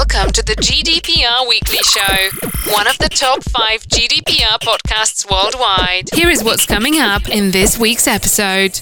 Welcome to the GDPR Weekly Show, one of the top five GDPR podcasts worldwide. Here is what's coming up in this week's episode.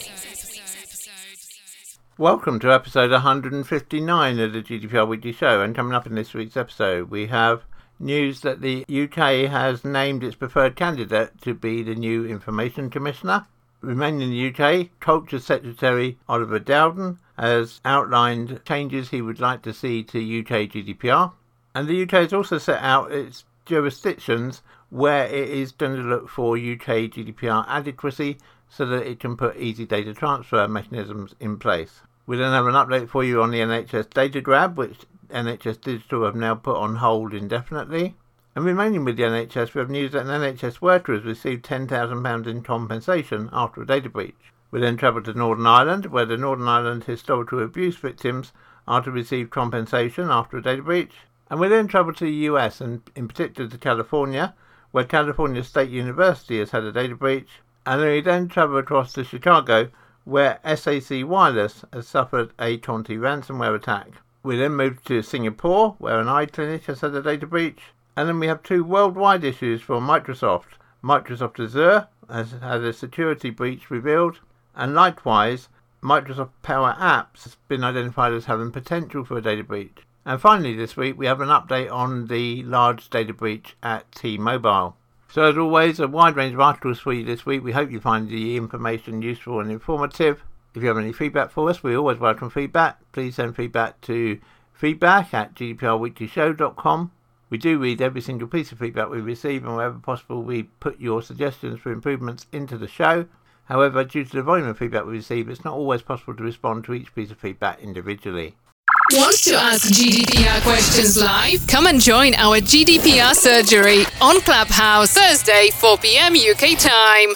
Welcome to episode 159 of the GDPR Weekly Show. And coming up in this week's episode, we have news that the UK has named its preferred candidate to be the new Information Commissioner. Remaining in the UK, Culture Secretary Oliver Dowden has outlined changes he would like to see to UK GDPR. And the UK has also set out its jurisdictions where it is going to look for UK GDPR adequacy so that it can put easy data transfer mechanisms in place. We then have an update for you on the NHS data grab, which NHS Digital have now put on hold indefinitely. And remaining with the NHS, we have news that an NHS worker has received £10,000 in compensation after a data breach. We then travel to Northern Ireland, where the Northern Ireland historical abuse victims are to receive compensation after a data breach. And we then travel to the US, and in particular to California, where California State University has had a data breach. And then we then travel across to Chicago, where SAC Wireless has suffered a Conti ransomware attack. We then move to Singapore, where an eye clinic has had a data breach. And then we have two worldwide issues for Microsoft. Microsoft Azure has had a security breach revealed, and likewise, Microsoft Power Apps has been identified as having potential for a data breach. And finally, this week, we have an update on the large data breach at T Mobile. So, as always, a wide range of articles for you this week. We hope you find the information useful and informative. If you have any feedback for us, we always welcome feedback. Please send feedback to feedback at gdprweeklyshow.com. We do read every single piece of feedback we receive, and wherever possible, we put your suggestions for improvements into the show. However, due to the volume of feedback we receive, it's not always possible to respond to each piece of feedback individually. Want to ask GDPR questions live? Come and join our GDPR surgery on Clubhouse Thursday, 4 pm UK time.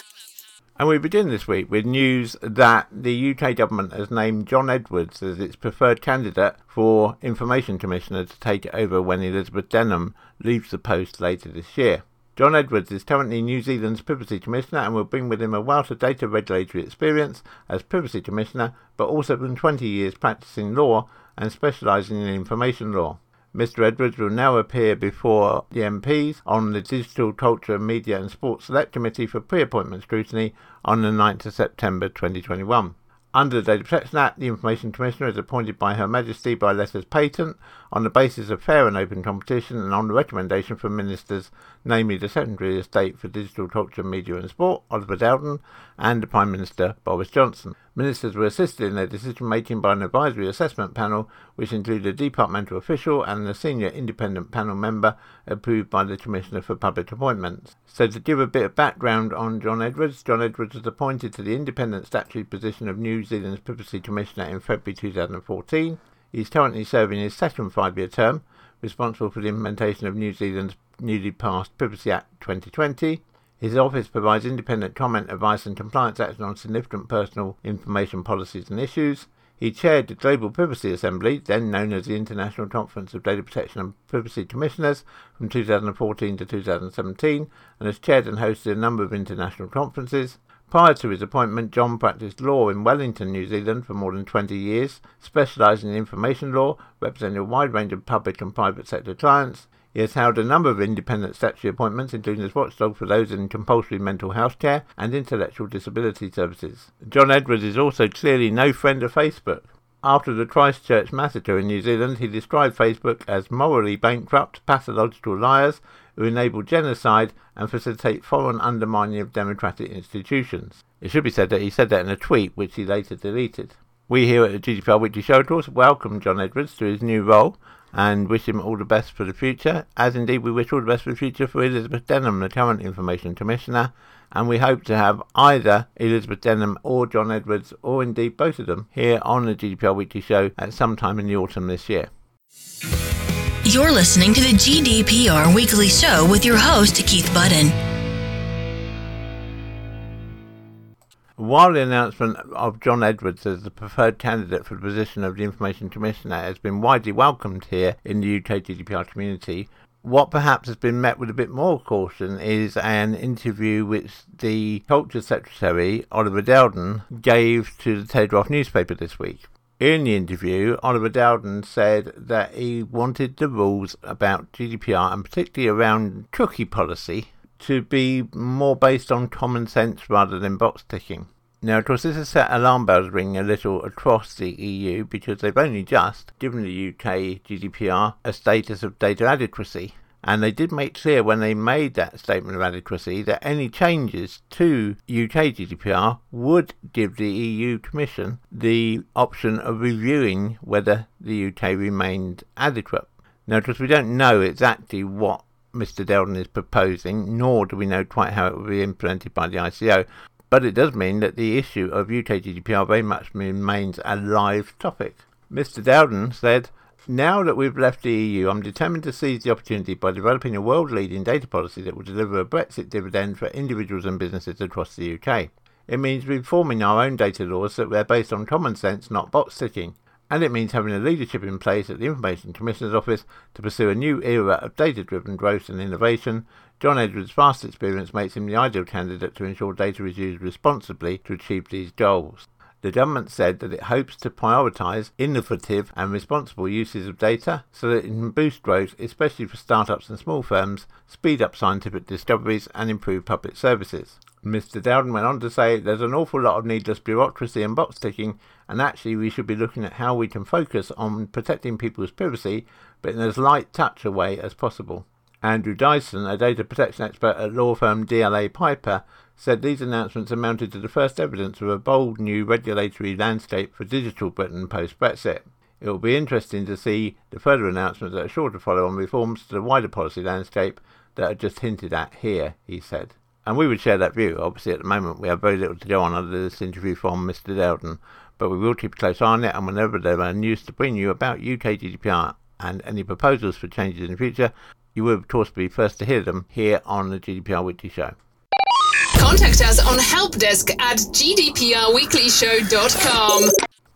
And we begin this week with news that the UK government has named John Edwards as its preferred candidate for Information Commissioner to take over when Elizabeth Denham leaves the post later this year. John Edwards is currently New Zealand's Privacy Commissioner and will bring with him a wealth of data regulatory experience as Privacy Commissioner, but also from 20 years practicing law and specialising in information law. Mr. Edwards will now appear before the MPs on the Digital Culture, Media and Sports Select Committee for pre-appointment scrutiny on the 9th of September 2021. Under the Data Protection Act, the Information Commissioner is appointed by Her Majesty by letters patent on the basis of fair and open competition and on the recommendation from ministers, namely the Secretary of State for Digital Culture, Media and Sport, Oliver Dowden, and the Prime Minister, Boris Johnson. Ministers were assisted in their decision making by an advisory assessment panel, which included a departmental official and a senior independent panel member approved by the Commissioner for Public Appointments. So, to give a bit of background on John Edwards, John Edwards was appointed to the independent statutory position of New Zealand's Privacy Commissioner in February 2014. He is currently serving his second five year term, responsible for the implementation of New Zealand's newly passed Privacy Act 2020. His office provides independent comment, advice, and compliance action on significant personal information policies and issues. He chaired the Global Privacy Assembly, then known as the International Conference of Data Protection and Privacy Commissioners, from 2014 to 2017, and has chaired and hosted a number of international conferences. Prior to his appointment, John practiced law in Wellington, New Zealand for more than 20 years, specialising in information law, representing a wide range of public and private sector clients. He has held a number of independent statutory appointments, including as watchdog for those in compulsory mental health care and intellectual disability services. John Edwards is also clearly no friend of Facebook. After the Christchurch massacre in New Zealand, he described Facebook as morally bankrupt, pathological liars who enable genocide and facilitate foreign undermining of democratic institutions. It should be said that he said that in a tweet, which he later deleted. We here at the GDPR Weekly Show, of course, welcome John Edwards to his new role and wish him all the best for the future, as indeed we wish all the best for the future for Elizabeth Denham, the current Information Commissioner, and we hope to have either Elizabeth Denham or John Edwards, or indeed both of them, here on the GDPR Weekly Show at some time in the autumn this year. You're listening to the GDPR Weekly Show with your host, Keith Budden. While the announcement of John Edwards as the preferred candidate for the position of the Information Commissioner has been widely welcomed here in the UK GDPR community, what perhaps has been met with a bit more caution is an interview which the Culture Secretary, Oliver Dowden, gave to the Telegraph newspaper this week. In the interview, Oliver Dowden said that he wanted the rules about GDPR and particularly around cookie policy to be more based on common sense rather than box ticking. Now, of course, this has set alarm bells ringing a little across the EU because they've only just given the UK GDPR a status of data adequacy. And they did make clear when they made that statement of adequacy that any changes to UK GDPR would give the EU Commission the option of reviewing whether the UK remained adequate. Now, because we don't know exactly what Mr. Dowden is proposing, nor do we know quite how it will be implemented by the ICO, but it does mean that the issue of UK GDPR very much remains a live topic. Mr. Dowden said, now that we've left the EU, I'm determined to seize the opportunity by developing a world leading data policy that will deliver a Brexit dividend for individuals and businesses across the UK. It means reforming our own data laws so that they're based on common sense, not box ticking. And it means having a leadership in place at the Information Commissioner's Office to pursue a new era of data driven growth and innovation. John Edwards' vast experience makes him the ideal candidate to ensure data is used responsibly to achieve these goals. The government said that it hopes to prioritise innovative and responsible uses of data so that it can boost growth, especially for startups and small firms, speed up scientific discoveries, and improve public services. Mr. Dowden went on to say there's an awful lot of needless bureaucracy and box ticking, and actually we should be looking at how we can focus on protecting people's privacy, but in as light touch a way as possible. Andrew Dyson, a data protection expert at law firm DLA Piper, said these announcements amounted to the first evidence of a bold new regulatory landscape for digital Britain post Brexit. It will be interesting to see the further announcements that are sure to follow on reforms to the wider policy landscape that are just hinted at here, he said. And we would share that view. Obviously, at the moment, we have very little to go on under this interview from Mr. Dowden, but we will keep a close eye on it, and whenever there are news to bring you about UK GDPR and any proposals for changes in the future, you will, of course, be first to hear them here on the GDPR Weekly Show. Contact us on helpdesk at gdprweeklyshow.com.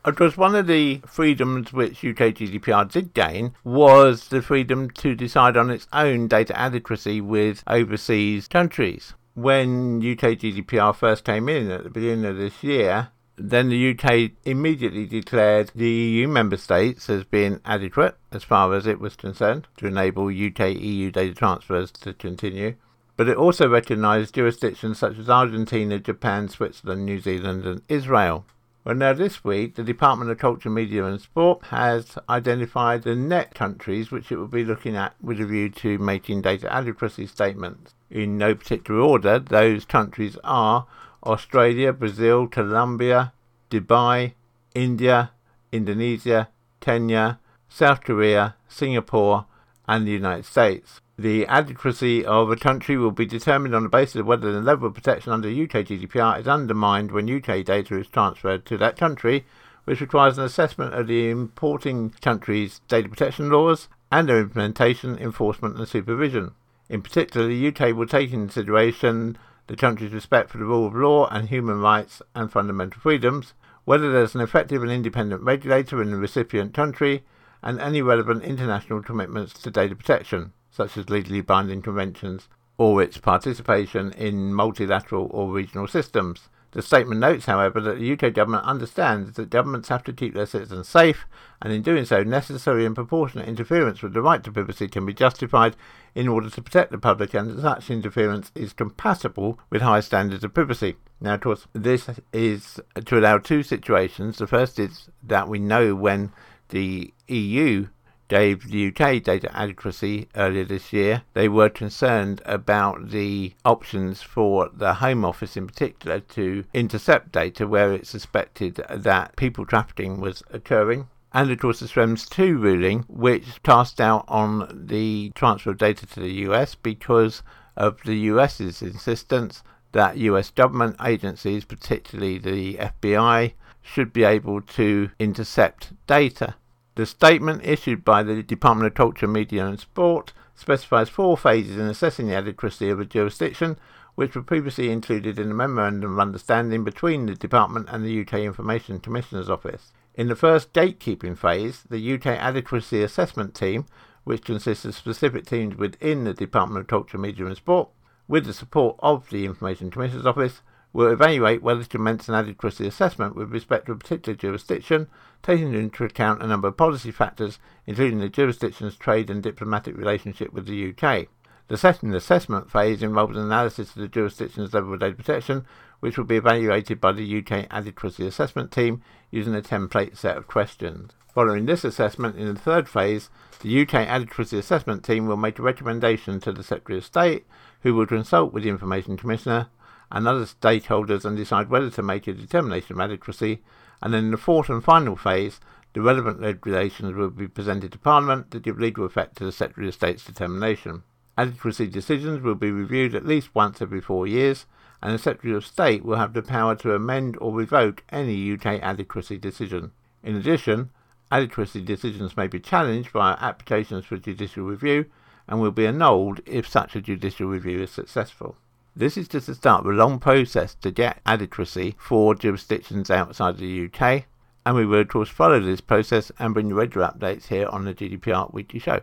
Of course, one of the freedoms which UK GDPR did gain was the freedom to decide on its own data adequacy with overseas countries. When UK GDPR first came in at the beginning of this year, then the UK immediately declared the EU member states as being adequate as far as it was concerned to enable UK EU data transfers to continue but it also recognised jurisdictions such as Argentina, Japan, Switzerland, New Zealand, and Israel. Well, now this week, the Department of Culture, Media and Sport has identified the net countries which it will be looking at with a view to making data adequacy statements. In no particular order, those countries are Australia, Brazil, Colombia, Dubai, India, Indonesia, Kenya, South Korea, Singapore, and the United States. The adequacy of a country will be determined on the basis of whether the level of protection under UK GDPR is undermined when UK data is transferred to that country, which requires an assessment of the importing country's data protection laws and their implementation, enforcement, and supervision. In particular, the UK will take into consideration the country's respect for the rule of law and human rights and fundamental freedoms, whether there's an effective and independent regulator in the recipient country, and any relevant international commitments to data protection such as legally binding conventions, or its participation in multilateral or regional systems. The statement notes, however, that the UK government understands that governments have to keep their citizens safe, and in doing so, necessary and proportionate interference with the right to privacy can be justified in order to protect the public, and that such interference is compatible with high standards of privacy. Now, of course, this is to allow two situations. The first is that we know when the EU gave the UK data adequacy earlier this year, they were concerned about the options for the Home Office in particular to intercept data where it suspected that people trafficking was occurring. And of course, the Schrems 2 ruling, which cast doubt on the transfer of data to the US because of the US's insistence that US government agencies, particularly the FBI, should be able to intercept data. The statement issued by the Department of Culture, Media and Sport specifies four phases in assessing the adequacy of a jurisdiction, which were previously included in a Memorandum of Understanding between the Department and the UK Information Commissioner's Office. In the first gatekeeping phase, the UK Adequacy Assessment Team, which consists of specific teams within the Department of Culture, Media and Sport, with the support of the Information Commissioner's Office, will evaluate whether to commence an adequacy assessment with respect to a particular jurisdiction, taking into account a number of policy factors, including the jurisdiction's trade and diplomatic relationship with the UK. The second assessment phase involves an analysis of the jurisdiction's level of data protection, which will be evaluated by the UK Adequacy Assessment Team using a template set of questions. Following this assessment, in the third phase, the UK Adequacy Assessment Team will make a recommendation to the Secretary of State, who will consult with the Information Commissioner and other stakeholders and decide whether to make a determination of adequacy. And in the fourth and final phase, the relevant regulations will be presented to Parliament to give legal effect to the Secretary of State's determination. Adequacy decisions will be reviewed at least once every four years, and the Secretary of State will have the power to amend or revoke any UK adequacy decision. In addition, adequacy decisions may be challenged via applications for judicial review and will be annulled if such a judicial review is successful. This is just the start of a long process to get adequacy for jurisdictions outside the UK, and we will of course follow this process and bring you regular updates here on the GDPR Weekly Show.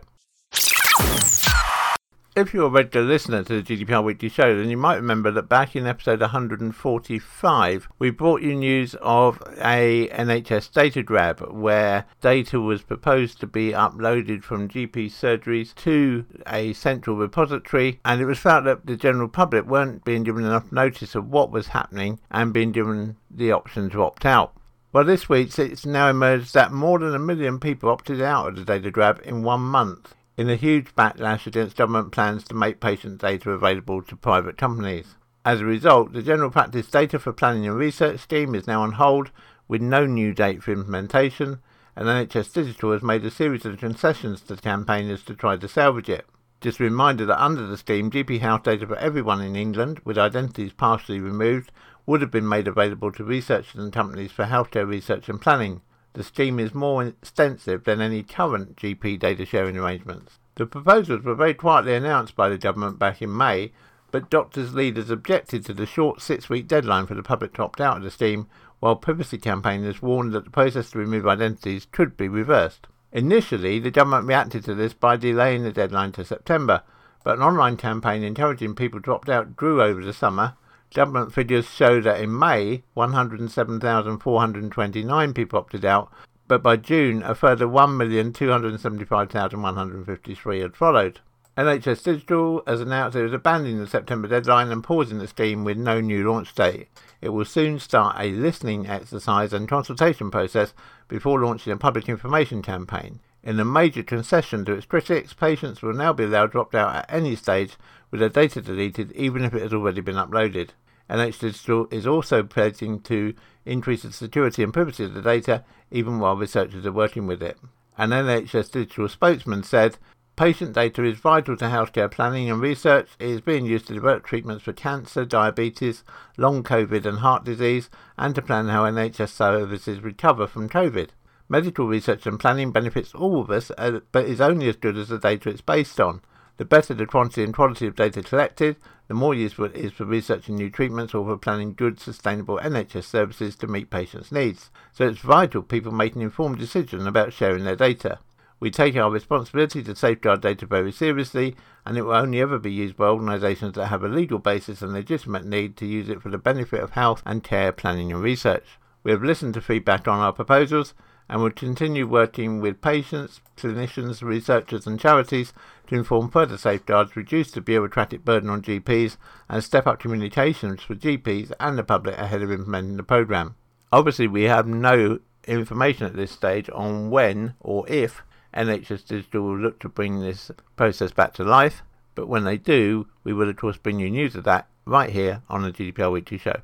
If you're a regular listener to the GDPR Weekly Show, then you might remember that back in episode 145, we brought you news of a NHS data grab where data was proposed to be uploaded from GP surgeries to a central repository, and it was felt that the general public weren't being given enough notice of what was happening and being given the option to opt out. Well, this week it's now emerged that more than a million people opted out of the data grab in one month in a huge backlash against government plans to make patient data available to private companies. As a result, the General Practice Data for Planning and Research scheme is now on hold with no new date for implementation, and NHS Digital has made a series of concessions to campaigners to try to salvage it. Just a reminder that under the scheme, GP Health data for everyone in England, with identities partially removed, would have been made available to researchers and companies for healthcare research and planning. The scheme is more extensive than any current GP data sharing arrangements. The proposals were very quietly announced by the government back in May, but doctors' leaders objected to the short six week deadline for the public to opt out of the scheme, while privacy campaigners warned that the process to remove identities could be reversed. Initially, the government reacted to this by delaying the deadline to September, but an online campaign encouraging people to opt out grew over the summer, Government figures show that in May, 107,429 people opted out, but by June, a further 1,275,153 had followed. NHS Digital has announced it is abandoning the September deadline and pausing the scheme with no new launch date. It will soon start a listening exercise and consultation process before launching a public information campaign. In a major concession to its critics, patients will now be allowed to opt out at any stage with their data deleted, even if it has already been uploaded. NHS Digital is also pledging to increase the security and privacy of the data even while researchers are working with it. An NHS Digital spokesman said, Patient data is vital to healthcare planning and research. It is being used to develop treatments for cancer, diabetes, long COVID, and heart disease, and to plan how NHS services recover from COVID. Medical research and planning benefits all of us, uh, but is only as good as the data it's based on. The better the quantity and quality of data collected, the more useful it is for researching new treatments or for planning good, sustainable NHS services to meet patients' needs. So it's vital people make an informed decision about sharing their data. We take our responsibility to safeguard data very seriously, and it will only ever be used by organisations that have a legal basis and legitimate need to use it for the benefit of health and care planning and research. We have listened to feedback on our proposals and will continue working with patients, clinicians, researchers, and charities to inform further safeguards, reduce the bureaucratic burden on GPs, and step up communications for GPs and the public ahead of implementing the programme. Obviously, we have no information at this stage on when or if NHS Digital will look to bring this process back to life, but when they do, we will of course bring you news of that right here on the GDPR Weekly Show.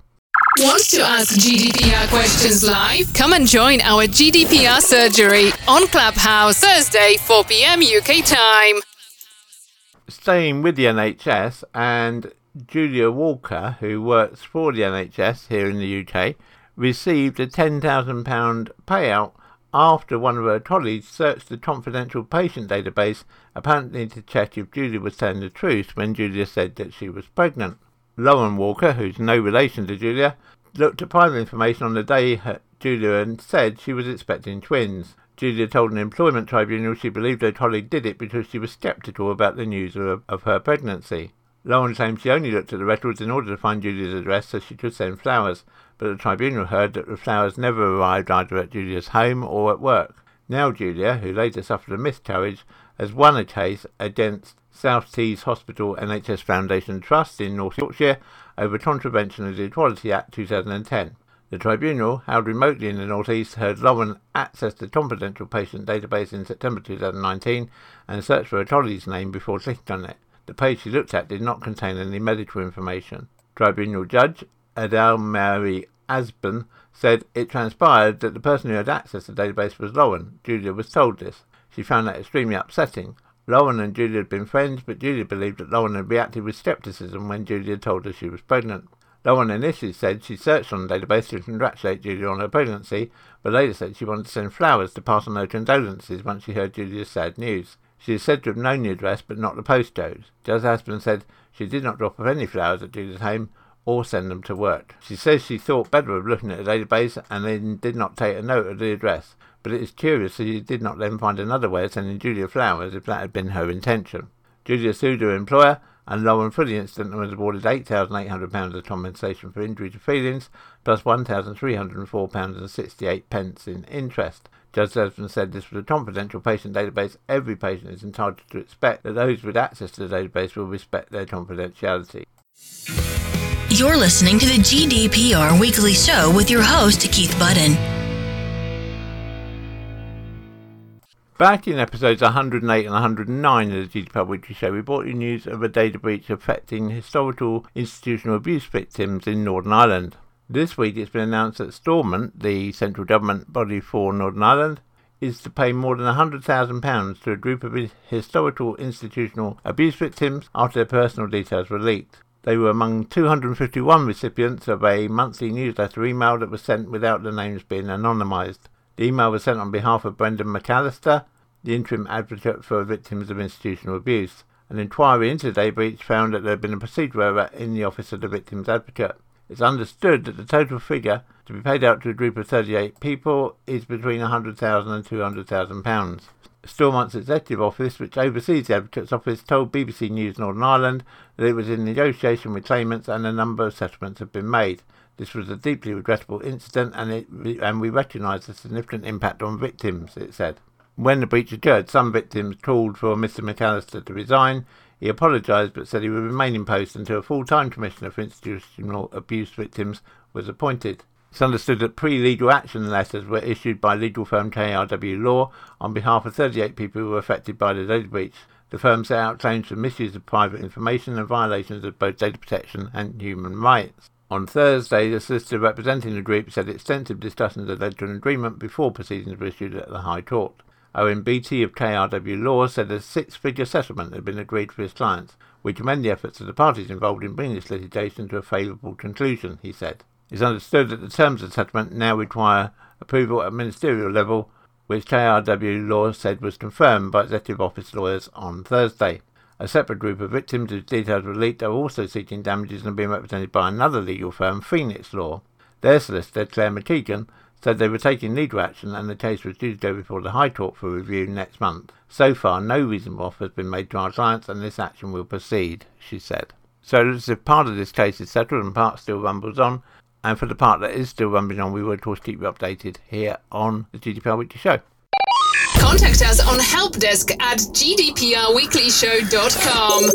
Want to ask GDPR questions live? Come and join our GDPR surgery on Clubhouse Thursday, 4 p.m. UK time. Staying with the NHS, and Julia Walker, who works for the NHS here in the UK, received a £10,000 payout after one of her colleagues searched the confidential patient database, apparently to check if Julia was telling the truth when Julia said that she was pregnant. Lauren Walker, who's no relation to Julia, looked at private information on the day Julia said she was expecting twins. Julia told an employment tribunal she believed colleague did it because she was sceptical about the news of, of her pregnancy. Lauren claims she only looked at the records in order to find Julia's address so she could send flowers, but the tribunal heard that the flowers never arrived either at Julia's home or at work. Now Julia, who later suffered a miscarriage, has won a case against South Tees Hospital NHS Foundation Trust in North Yorkshire over contravention of the Equality Act 2010. The tribunal, held remotely in the northeast, heard Lauren access the confidential patient database in September 2019 and search for a trolley's name before clicking on it. The page she looked at did not contain any medical information. Tribunal judge Adele Mary Asben said it transpired that the person who had accessed the database was Lauren. Julia was told this. She found that extremely upsetting. Lauren and Julia had been friends, but Julia believed that Lauren had reacted with skepticism when Julia told her she was pregnant. Lauren initially said she searched on the database to congratulate Julia on her pregnancy, but later said she wanted to send flowers to pass on her condolences once she heard Julia's sad news. She is said to have known the address but not the postcode. Judge Aspen said she did not drop off any flowers at Julia's home or send them to work. She says she thought better of looking at the database and then did not take a note of the address, but it is curious that she did not then find another way of sending Julia flowers if that had been her intention. Julia sued her employer and Lauren for the incident was awarded £8,800 as compensation for injury to feelings, plus £1,304.68 pence in interest. Judge Desmond said this was a confidential patient database. Every patient is entitled to expect that those with access to the database will respect their confidentiality. You're listening to the GDPR Weekly Show with your host, Keith Budden. Back in episodes 108 and 109 of the GDPR Weekly Show, we brought you news of a data breach affecting historical institutional abuse victims in Northern Ireland. This week it's been announced that Stormont, the central government body for Northern Ireland, is to pay more than £100,000 to a group of historical institutional abuse victims after their personal details were leaked. They were among 251 recipients of a monthly newsletter email that was sent without the names being anonymised. The email was sent on behalf of Brendan McAllister, the interim advocate for victims of institutional abuse. An inquiry into the day breach found that there had been a procedural error in the office of the victim's advocate. It's understood that the total figure to be paid out to a group of 38 people is between £100,000 and £200,000. Stormont's executive office, which oversees the advocate's office, told BBC News Northern Ireland that it was in negotiation with claimants and a number of settlements have been made. This was a deeply regrettable incident, and, it, and we recognise the significant impact on victims, it said. When the breach occurred, some victims called for Mr McAllister to resign. He apologised but said he would remain in post until a full-time commissioner for institutional abuse victims was appointed. It's understood that pre-legal action letters were issued by legal firm KRW Law on behalf of 38 people who were affected by the data breach. The firm set out claims for misuse of private information and violations of both data protection and human rights. On Thursday, the solicitor representing the group said extensive discussions had led to an agreement before proceedings were issued at the High Court. Owen Beattie of KRW Law said a six-figure settlement had been agreed for his clients. We commend the efforts of the parties involved in bringing this litigation to a favourable conclusion, he said. It's understood that the terms of the settlement now require approval at ministerial level, which KRW Law said was confirmed by Executive Office lawyers on Thursday. A separate group of victims whose details were leaked are also seeking damages and being represented by another legal firm, Phoenix Law. Their solicitor, Claire McKeegan, said they were taking legal action and the case was due to go before the High Court for review next month. So far, no reasonable offer has been made to our clients and this action will proceed, she said. So, as if part of this case is settled and part still rumbles on, and for the part that is still rumbling on, we will of course keep you updated here on the GDPR Weekly Show. Contact us on helpdesk at gdprweeklyshow.com.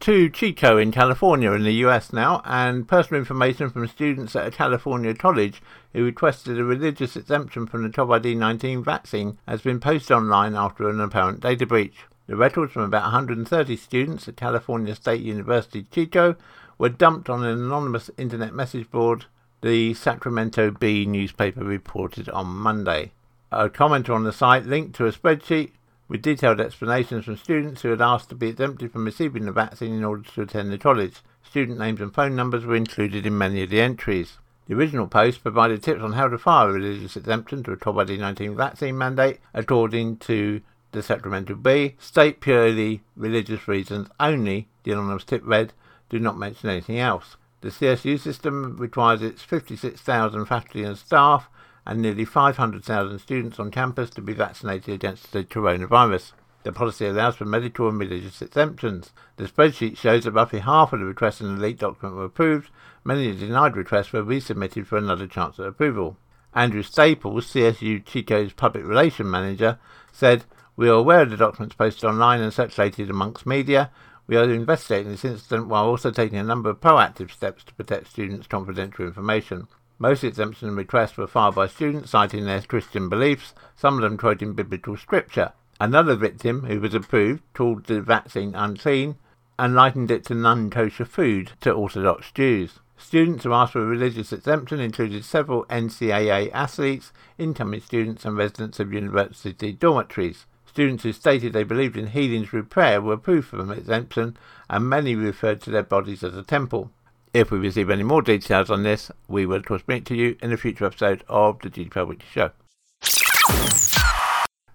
To Chico in California in the US now, and personal information from students at a California college who requested a religious exemption from the COVID 19 vaccine has been posted online after an apparent data breach. The records from about 130 students at California State University Chico were dumped on an anonymous internet message board, the Sacramento Bee newspaper reported on Monday. A commenter on the site linked to a spreadsheet with detailed explanations from students who had asked to be exempted from receiving the vaccine in order to attend the college. Student names and phone numbers were included in many of the entries. The original post provided tips on how to file a religious exemption to a COVID-19 vaccine mandate, according to the Sacramento Bee. State purely religious reasons only, the anonymous tip read, do not mention anything else. The CSU system requires its 56,000 faculty and staff and nearly 500,000 students on campus to be vaccinated against the coronavirus. The policy allows for medical and religious exemptions. The spreadsheet shows that roughly half of the requests in the leaked document were approved. Many denied requests were resubmitted for another chance at approval. Andrew Staples, CSU Chico's public relations manager, said, We are aware of the documents posted online and circulated amongst media. We are investigating this incident while also taking a number of proactive steps to protect students' confidential information. Most exemption and requests were filed by students citing their Christian beliefs, some of them quoting biblical scripture. Another victim, who was approved, called the vaccine unseen and likened it to non kosher food to Orthodox Jews. Students who asked for religious exemption included several NCAA athletes, incoming students, and residents of university dormitories. Students who stated they believed in healing through prayer were approved of exemption, and many referred to their bodies as a temple. If we receive any more details on this, we will of course bring it to you in a future episode of the GDPR Weekly Show.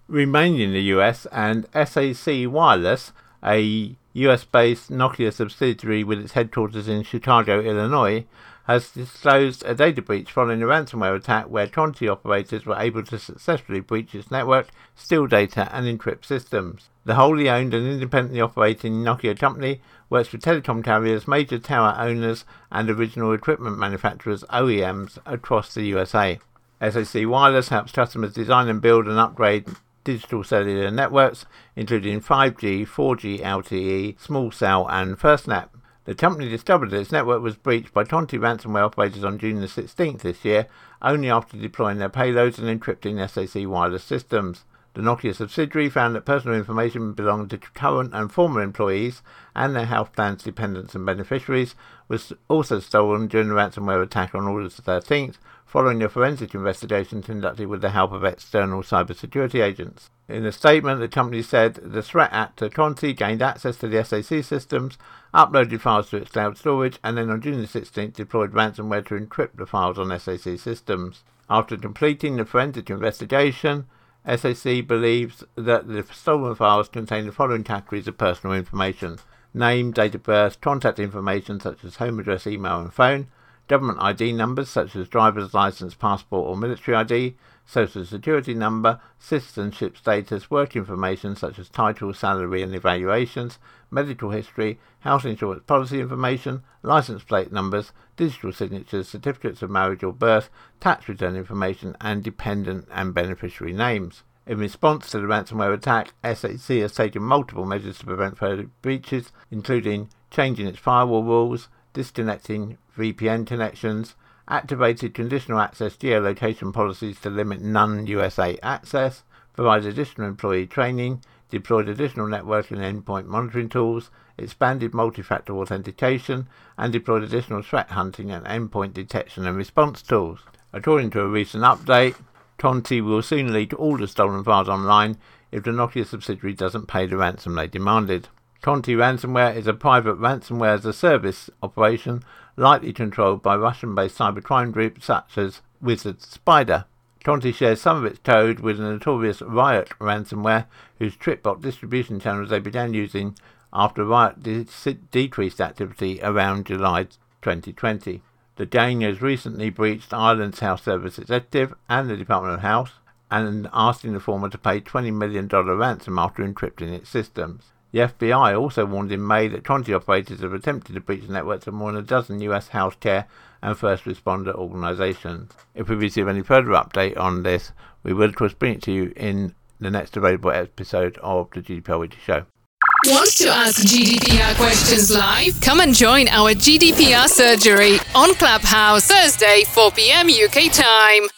Remaining in the US and SAC Wireless, a US based Nokia subsidiary with its headquarters in Chicago, Illinois, has disclosed a data breach following a ransomware attack where Conti operators were able to successfully breach its network, steal data, and encrypt systems. The wholly owned and independently operating Nokia company works for telecom carriers, major tower owners, and original equipment manufacturers (OEMs) across the USA. SAC Wireless helps customers design and build and upgrade digital cellular networks, including 5G, 4G LTE, small cell, and FirstNet. The company discovered that its network was breached by Conti ransomware operators on June the 16th this year, only after deploying their payloads and encrypting SAC wireless systems. The Nokia subsidiary found that personal information belonging to current and former employees and their health plans, dependents, and beneficiaries was also stolen during the ransomware attack on August 13th, following a forensic investigation conducted with the help of external cybersecurity agents. In a statement, the company said the threat actor Conti gained access to the SAC systems, uploaded files to its cloud storage, and then on June the 16th deployed ransomware to encrypt the files on SAC systems. After completing the forensic investigation, SAC believes that the stolen files contain the following categories of personal information name, date of birth, contact information such as home address, email, and phone, government ID numbers such as driver's license, passport, or military ID, social security number, citizenship status, work information such as title, salary, and evaluations, medical history, house insurance policy information, license plate numbers, digital signatures, certificates of marriage or birth, tax return information, and dependent and beneficiary names. In response to the ransomware attack, SAC has taken multiple measures to prevent further breaches, including changing its firewall rules, disconnecting VPN connections, activated conditional access geolocation policies to limit non USA access, provided additional employee training, deployed additional network and endpoint monitoring tools, expanded multi-factor authentication, and deployed additional threat hunting and endpoint detection and response tools. According to a recent update, Conti will soon leak all the stolen files online if the Nokia subsidiary doesn't pay the ransom they demanded. Conti ransomware is a private ransomware as a service operation lightly controlled by Russian-based cybercrime groups such as Wizard Spider. Conti shares some of its code with the notorious Ryuk ransomware, whose TrickBot distribution channels they began using after Ryuk de- decreased activity around July 2020. The gang has recently breached Ireland's Health Service Executive and the Department of Health and asking the former to pay $20 million ransom after encrypting its systems. The FBI also warned in May that Conti operators have attempted to breach the networks of more than a dozen US healthcare and first responder organizations. If we receive any further update on this, we will of course bring it to you in the next available episode of the GDPR Weekly Show. Want to ask GDPR questions live? Come and join our GDPR surgery on Clubhouse Thursday, 4 p.m. UK time.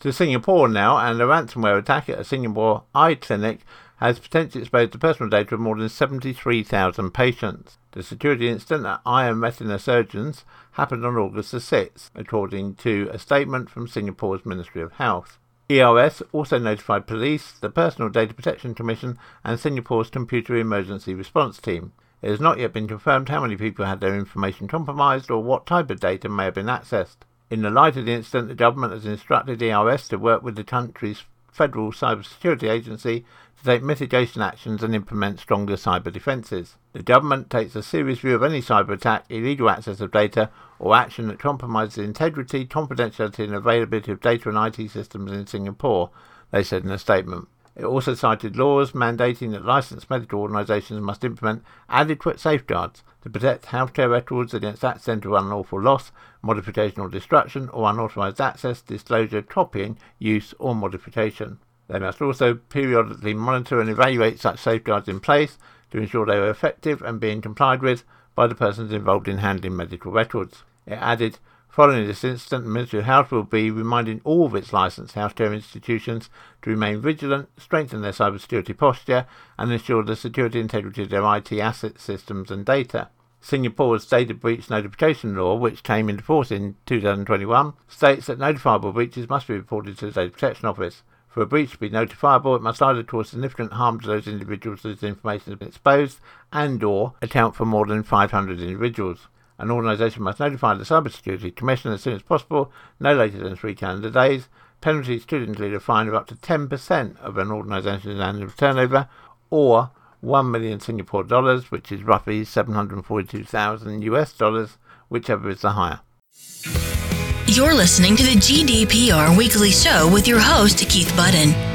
To Singapore now, and a ransomware attack at a Singapore eye clinic has potentially exposed the personal data of more than 73,000 patients. The security incident at and retina surgeons happened on August the 6th, according to a statement from Singapore's Ministry of Health. EOS also notified police, the Personal Data Protection Commission, and Singapore's Computer Emergency Response Team. It has not yet been confirmed how many people had their information compromised or what type of data may have been accessed. In the light of the incident, the government has instructed EOS to work with the country's Federal Cybersecurity Agency to take mitigation actions and implement stronger cyber defences. The government takes a serious view of any cyber attack, illegal access of data, or action that compromises the integrity, confidentiality, and availability of data and IT systems in Singapore, they said in a statement. It also cited laws mandating that licensed medical organisations must implement adequate safeguards to protect healthcare records against accidental unlawful loss, modification or destruction, or unauthorised access, disclosure, copying, use, or modification. They must also periodically monitor and evaluate such safeguards in place to ensure they are effective and being complied with by the persons involved in handling medical records. It added, Following this incident, the Ministry of Health will be reminding all of its licensed healthcare institutions to remain vigilant, strengthen their cybersecurity posture, and ensure the security integrity of their IT assets, systems, and data. Singapore's data breach notification law, which came into force in 2021, states that notifiable breaches must be reported to the Data Protection Office. For a breach to be notifiable, it must either cause significant harm to those individuals whose information has been exposed and or account for more than 500 individuals. An organisation must notify the Cybersecurity Commission as soon as possible, no later than three calendar days. Penalties could include a fine of up to 10% of an organisation's annual turnover or 1 million Singapore dollars, which is roughly 742,000 US dollars, whichever is the higher. You're listening to the GDPR Weekly Show with your host, Keith Budden.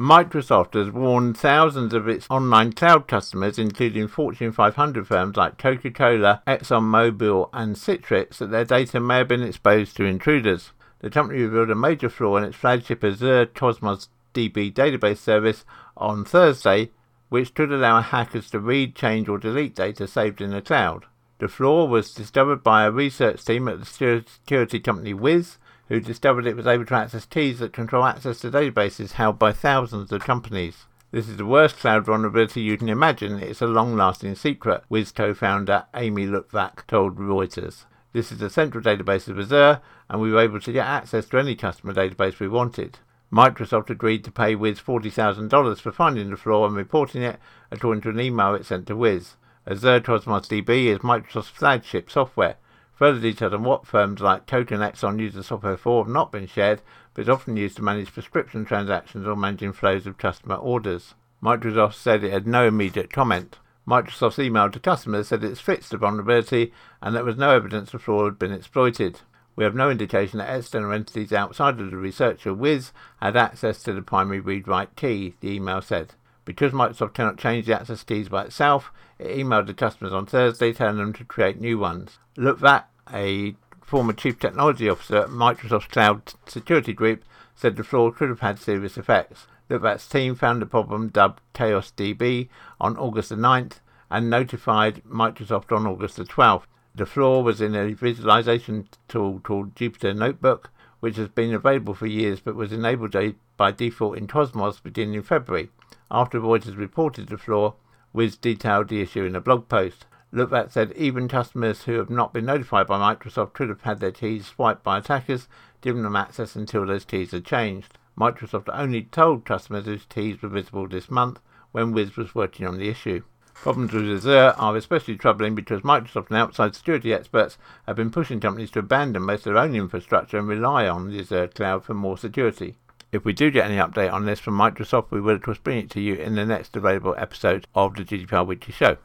Microsoft has warned thousands of its online cloud customers, including Fortune 500 firms like Coca Cola, ExxonMobil, and Citrix, that their data may have been exposed to intruders. The company revealed a major flaw in its flagship Azure Cosmos DB database service on Thursday, which could allow hackers to read, change, or delete data saved in the cloud. The flaw was discovered by a research team at the security company Wiz, who discovered it was able to access keys that control access to databases held by thousands of companies. This is the worst cloud vulnerability you can imagine. It's a long lasting secret, Wiz co founder Ami Luttwak told Reuters. This is the central database of Azure, and we were able to get access to any customer database we wanted. Microsoft agreed to pay Wiz $40,000 for finding the flaw and reporting it, according to an email it sent to Wiz. Azure Cosmos DB is Microsoft's flagship software. Further details on what firms like Coke and Exxon use the software for have not been shared, but is often used to manage prescription transactions or managing flows of customer orders. Microsoft said it had no immediate comment. Microsoft's email to customers said it's fixed the vulnerability and there was no evidence the fraud had been exploited. We have no indication that external entities outside of the researcher Wiz had access to the primary read-write key, the email said. Because Microsoft cannot change the access keys by itself, it emailed the customers on Thursday telling them to create new ones. Luttwak a former chief technology officer at Microsoft's cloud security group, said the flaw could have had serious effects. Luttwak's team found the problem dubbed Chaos DB on August the 9th and notified Microsoft on August the 12th. The flaw was in a visualization tool called Jupyter Notebook, which has been available for years but was enabled by default in Cosmos beginning in February. After Reuters reported the flaw, Wiz detailed the issue in a blog post. Luttwak said even customers who have not been notified by Microsoft could have had their keys swiped by attackers, giving them access until those keys are changed. Microsoft only told customers whose keys were visible this month when Wiz was working on the issue. Problems with Azure are especially troubling because Microsoft and outside security experts have been pushing companies to abandon most of their own infrastructure and rely on the Azure cloud for more security. If we do get any update on this from Microsoft, we will of course bring it to you in the next available episode of the GDPR Weekly Show.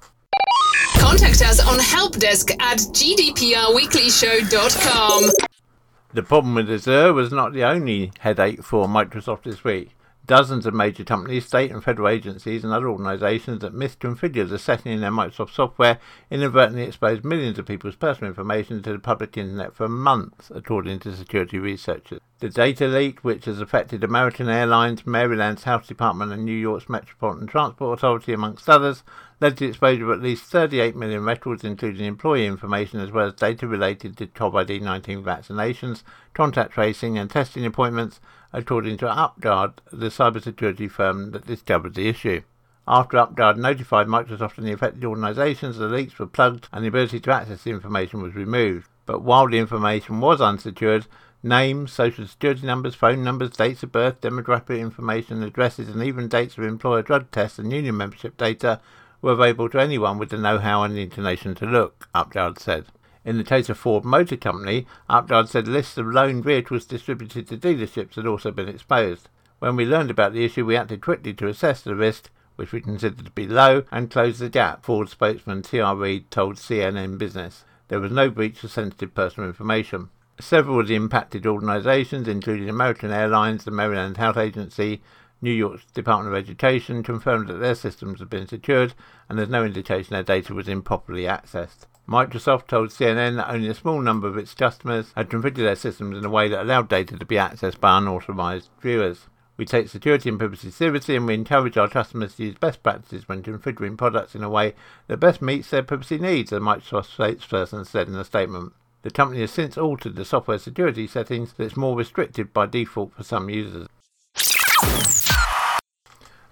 Contact us on helpdesk at gdprweeklyshow.com. The problem with Azure was not the only headache for Microsoft this week. Dozens of major companies, state and federal agencies, and other organizations that misconfigured the setting in their Microsoft software inadvertently exposed millions of people's personal information to the public internet for months, according to security researchers. The data leak, which has affected American Airlines, Maryland's Health Department, and New York's Metropolitan Transport Authority, amongst others, led to the exposure of at least 38 million records, including employee information as well as data related to COVID 19 vaccinations, contact tracing, and testing appointments, according to UpGuard, the cybersecurity firm that discovered the issue. After UpGuard notified Microsoft and the affected organizations, the leaks were plugged and the ability to access the information was removed. But while the information was unsecured, names, social security numbers, phone numbers, dates of birth, demographic information, addresses, and even dates of employer drug tests and union membership data were available to anyone with the know-how and the inclination to look, UpGuard said. In the case of Ford Motor Company, UpGuard said lists of loaned vehicles distributed to dealerships had also been exposed. When we learned about the issue, we acted quickly to assess the risk, which we considered to be low, and close the gap, Ford spokesman T.R. Reid told CNN Business. There was no breach of sensitive personal information. Several of the impacted organisations, including American Airlines, the Maryland Health Agency, New York's Department of Education, confirmed that their systems have been secured and there's no indication their data was improperly accessed. Microsoft told CNN that only a small number of its customers had configured their systems in a way that allowed data to be accessed by unauthorized viewers. We take security and privacy seriously and we encourage our customers to use best practices when configuring products in a way that best meets their privacy needs, a Microsoft spokesperson said in a statement. The company has since altered the software security settings it's more restrictive by default for some users.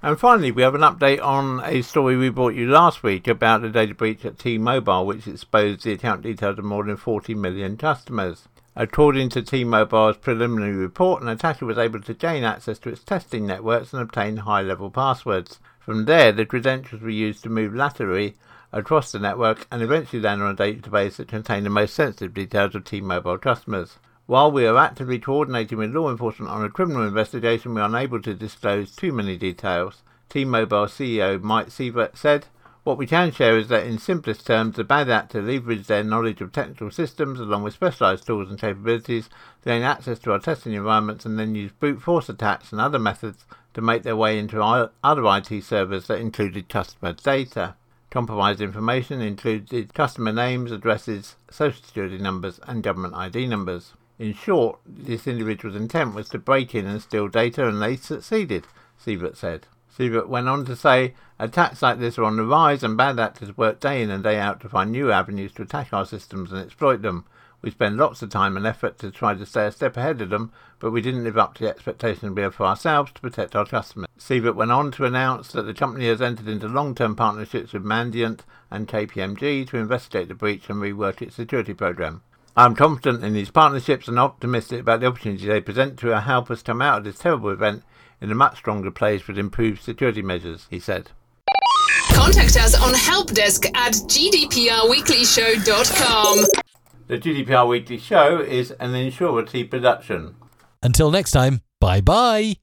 And finally, we have an update on a story we brought you last week about the data breach at T-Mobile, which exposed the account details of more than 40 million customers. According to T-Mobile's preliminary report, an attacker was able to gain access to its testing networks and obtain high-level passwords. From there, the credentials were used to move laterally across the network and eventually land on a database that contained the most sensitive details of T-Mobile customers. While we are actively coordinating with law enforcement on a criminal investigation, we are unable to disclose too many details. T-Mobile CEO Mike Sievert said, what we can share is that in simplest terms, the bad actor leveraged their knowledge of technical systems along with specialized tools and capabilities to gain access to our testing environments and then use brute force attacks and other methods to make their way into other IT servers that included customer data. Compromised information included customer names, addresses, social security numbers, and government ID numbers. In short, this individual's intent was to break in and steal data, and they succeeded, Sievert said. Sievert went on to say, attacks like this are on the rise, and bad actors work day in and day out to find new avenues to attack our systems and exploit them. We spend lots of time and effort to try to stay a step ahead of them, but we didn't live up to the expectation we have for ourselves to protect our customers. Sievert went on to announce that the company has entered into long-term partnerships with Mandiant and KPMG to investigate the breach and rework its security program. I am confident in these partnerships and optimistic about the opportunities they present to help us come out of this terrible event in a much stronger place with improved security measures, he said. Contact us on helpdesk at gdprweeklyshow.com. The GDPR Weekly Show is an Insurity production. Until next time, bye bye.